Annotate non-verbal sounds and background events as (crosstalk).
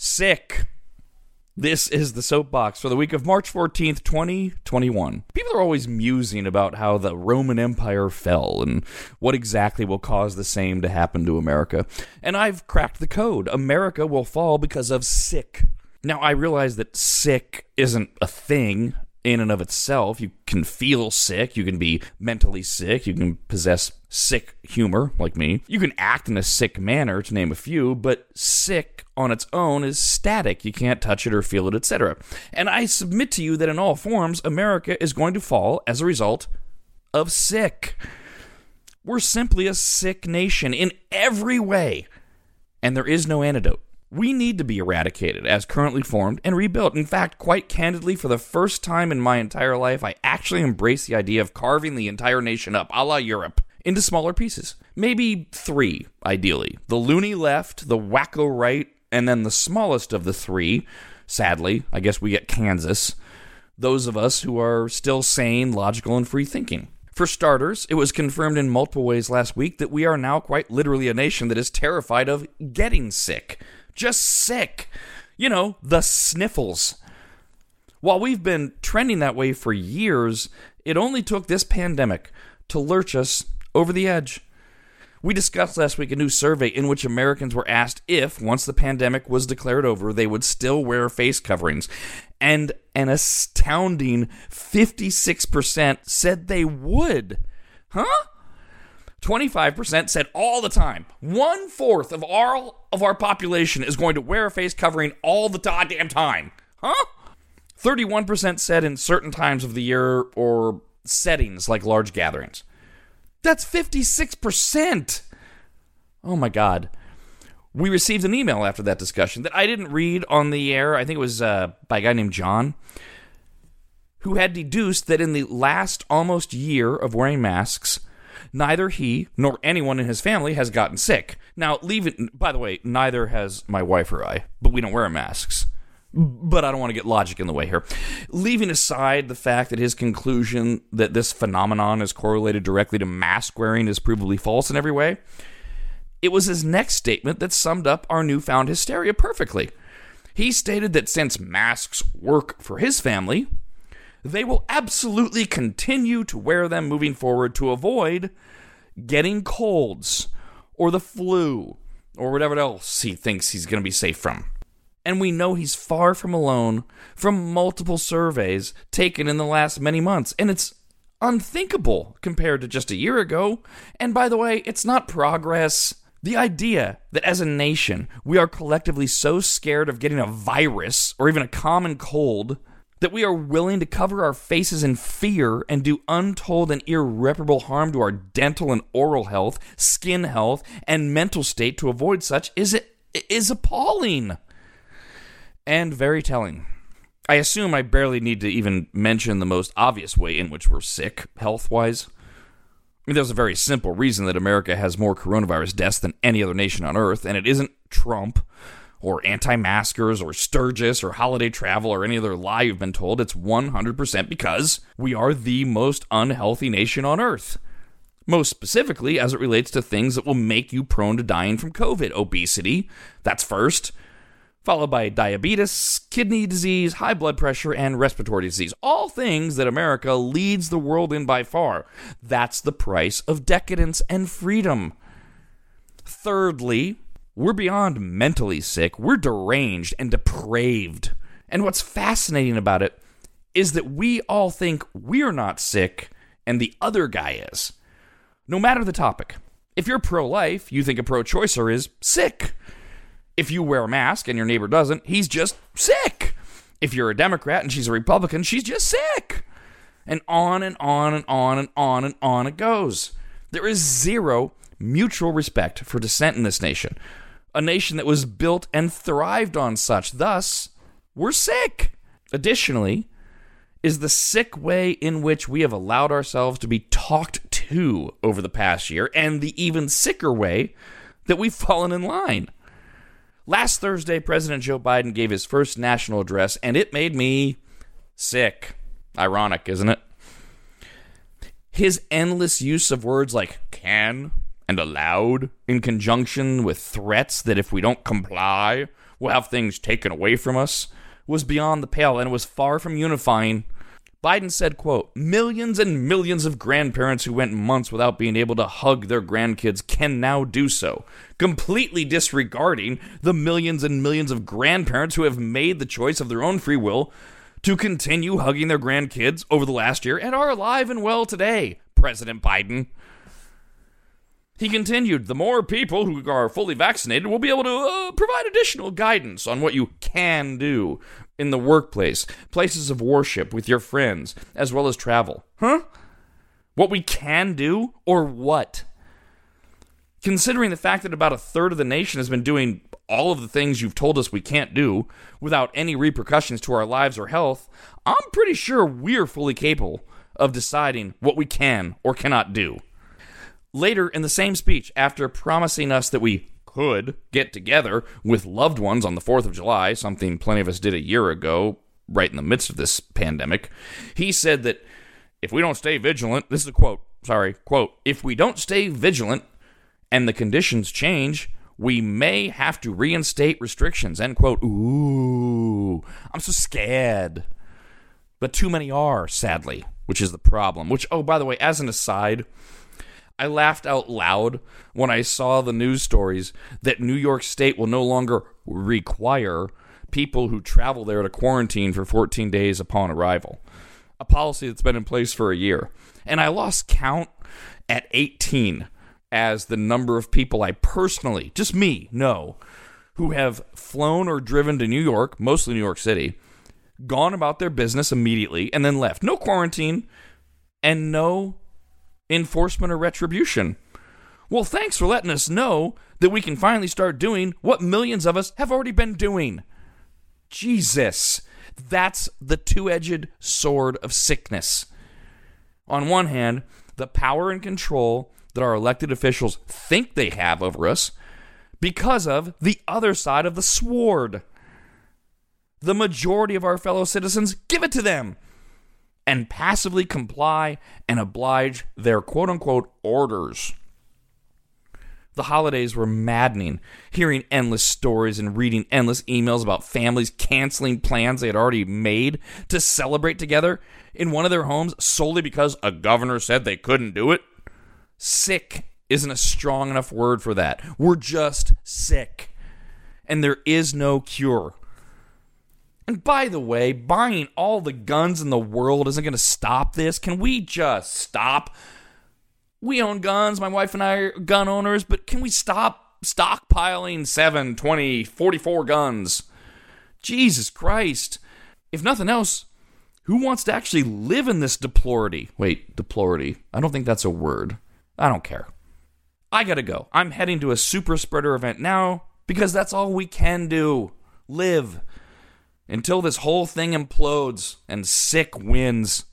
sick. This is the soapbox for the week of March 14th, 2021. People are always musing about how the Roman Empire fell and what exactly will cause the same to happen to America. And I've cracked the code. America will fall because of sick. Now, I realize that sick isn't a thing in and of itself. You can feel sick, you can be mentally sick, you can possess sick humor, like me. You can act in a sick manner, to name a few, but sick on its own is static. You can't touch it or feel it, etc. And I submit to you that in all forms, America is going to fall as a result of sick. We're simply a sick nation in every way, and there is no antidote. We need to be eradicated as currently formed and rebuilt. In fact, quite candidly, for the first time in my entire life, I actually embrace the idea of carving the entire nation up, a la Europe, into smaller pieces. Maybe three, ideally. The loony left, the wacko right, and then the smallest of the three, sadly, I guess we get Kansas. Those of us who are still sane, logical, and free thinking. For starters, it was confirmed in multiple ways last week that we are now quite literally a nation that is terrified of getting sick just sick. You know, the sniffles. While we've been trending that way for years, it only took this pandemic to lurch us over the edge. We discussed last week a new survey in which Americans were asked if, once the pandemic was declared over, they would still wear face coverings. And an astounding 56% said they would. Huh? 25% said all the time. One fourth of all of our population is going to wear a face covering all the goddamn time. Huh? 31% said in certain times of the year or settings like large gatherings. That's 56%. Oh my God. We received an email after that discussion that I didn't read on the air. I think it was uh, by a guy named John, who had deduced that in the last almost year of wearing masks, neither he nor anyone in his family has gotten sick. Now, leave it, by the way, neither has my wife or I, but we don't wear masks. But I don't want to get logic in the way here. Leaving aside the fact that his conclusion that this phenomenon is correlated directly to mask wearing is provably false in every way, it was his next statement that summed up our newfound hysteria perfectly. He stated that since masks work for his family, they will absolutely continue to wear them moving forward to avoid getting colds or the flu or whatever else he thinks he's going to be safe from. And we know he's far from alone from multiple surveys taken in the last many months. And it's unthinkable compared to just a year ago. And by the way, it's not progress. The idea that as a nation, we are collectively so scared of getting a virus or even a common cold that we are willing to cover our faces in fear and do untold and irreparable harm to our dental and oral health, skin health, and mental state to avoid such is is appalling and very telling. I assume I barely need to even mention the most obvious way in which we're sick health-wise. I mean, there's a very simple reason that America has more coronavirus deaths than any other nation on earth, and it isn't Trump or anti maskers or Sturgis or holiday travel or any other lie you've been told. It's 100% because we are the most unhealthy nation on earth. Most specifically, as it relates to things that will make you prone to dying from COVID obesity, that's first, followed by diabetes, kidney disease, high blood pressure, and respiratory disease. All things that America leads the world in by far. That's the price of decadence and freedom. Thirdly, we're beyond mentally sick. We're deranged and depraved. And what's fascinating about it is that we all think we're not sick and the other guy is. No matter the topic. If you're pro life, you think a pro choicer is sick. If you wear a mask and your neighbor doesn't, he's just sick. If you're a Democrat and she's a Republican, she's just sick. And on and on and on and on and on it goes. There is zero mutual respect for dissent in this nation a nation that was built and thrived on such. Thus, we're sick. Additionally, is the sick way in which we have allowed ourselves to be talked to over the past year, and the even sicker way that we've (laughs) fallen in line. Last Thursday, President Joe Biden gave his first national address, and it made me sick. Ironic, isn't it? His endless use of words like can, and allowed in conjunction with threats that if we don't comply, we'll have things taken away from us was beyond the pale and was far from unifying. Biden said, quote, millions and millions of grandparents who went months without being able to hug their grandkids can now do so, completely disregarding the millions and millions of grandparents who have made the choice of their own free will to continue hugging their grandkids over the last year and are alive and well today, President Biden. He continued, the more people who are fully vaccinated will be able to uh, provide additional guidance on what you can do in the workplace, places of worship, with your friends, as well as travel. Huh? What we can do or what? Considering the fact that about a third of the nation has been doing all of the things you've told us we can't do without any repercussions to our lives or health, I'm pretty sure we're fully capable of deciding what we can or cannot do. Later in the same speech, after promising us that we could get together with loved ones on the 4th of July, something plenty of us did a year ago, right in the midst of this pandemic, he said that if we don't stay vigilant, this is a quote, sorry, quote, if we don't stay vigilant and the conditions change, we may have to reinstate restrictions, end quote. Ooh, I'm so scared. But too many are, sadly, which is the problem. Which, oh, by the way, as an aside, I laughed out loud when I saw the news stories that New York State will no longer require people who travel there to quarantine for 14 days upon arrival. A policy that's been in place for a year. And I lost count at 18 as the number of people I personally, just me, know, who have flown or driven to New York, mostly New York City, gone about their business immediately, and then left. No quarantine and no enforcement or retribution. Well, thanks for letting us know that we can finally start doing what millions of us have already been doing. Jesus, that's the two edged sword of sickness. On one hand, the power and control that our elected officials think they have over us because of the other side of the sword. The majority of our fellow citizens give it to them and passively comply and oblige their quote unquote orders. The holidays were maddening, hearing endless stories and reading endless emails about families canceling plans they had already made to celebrate together in one of their homes solely because a governor said they couldn't do it. Sick isn't a strong enough word for that. We're just sick. And there is no cure. And by the way, buying all the guns in the world isn't going to stop this. Can we just stop? We own guns. My wife and I are gun owners, but can we stop stockpiling 7, 20, 44 guns? Jesus Christ. If nothing else, who wants to actually live in this deplority? Wait, deplority. I don't think that's a word. I don't care. I gotta go. I'm heading to a super spreader event now because that's all we can do. Live until this whole thing implodes and sick wins.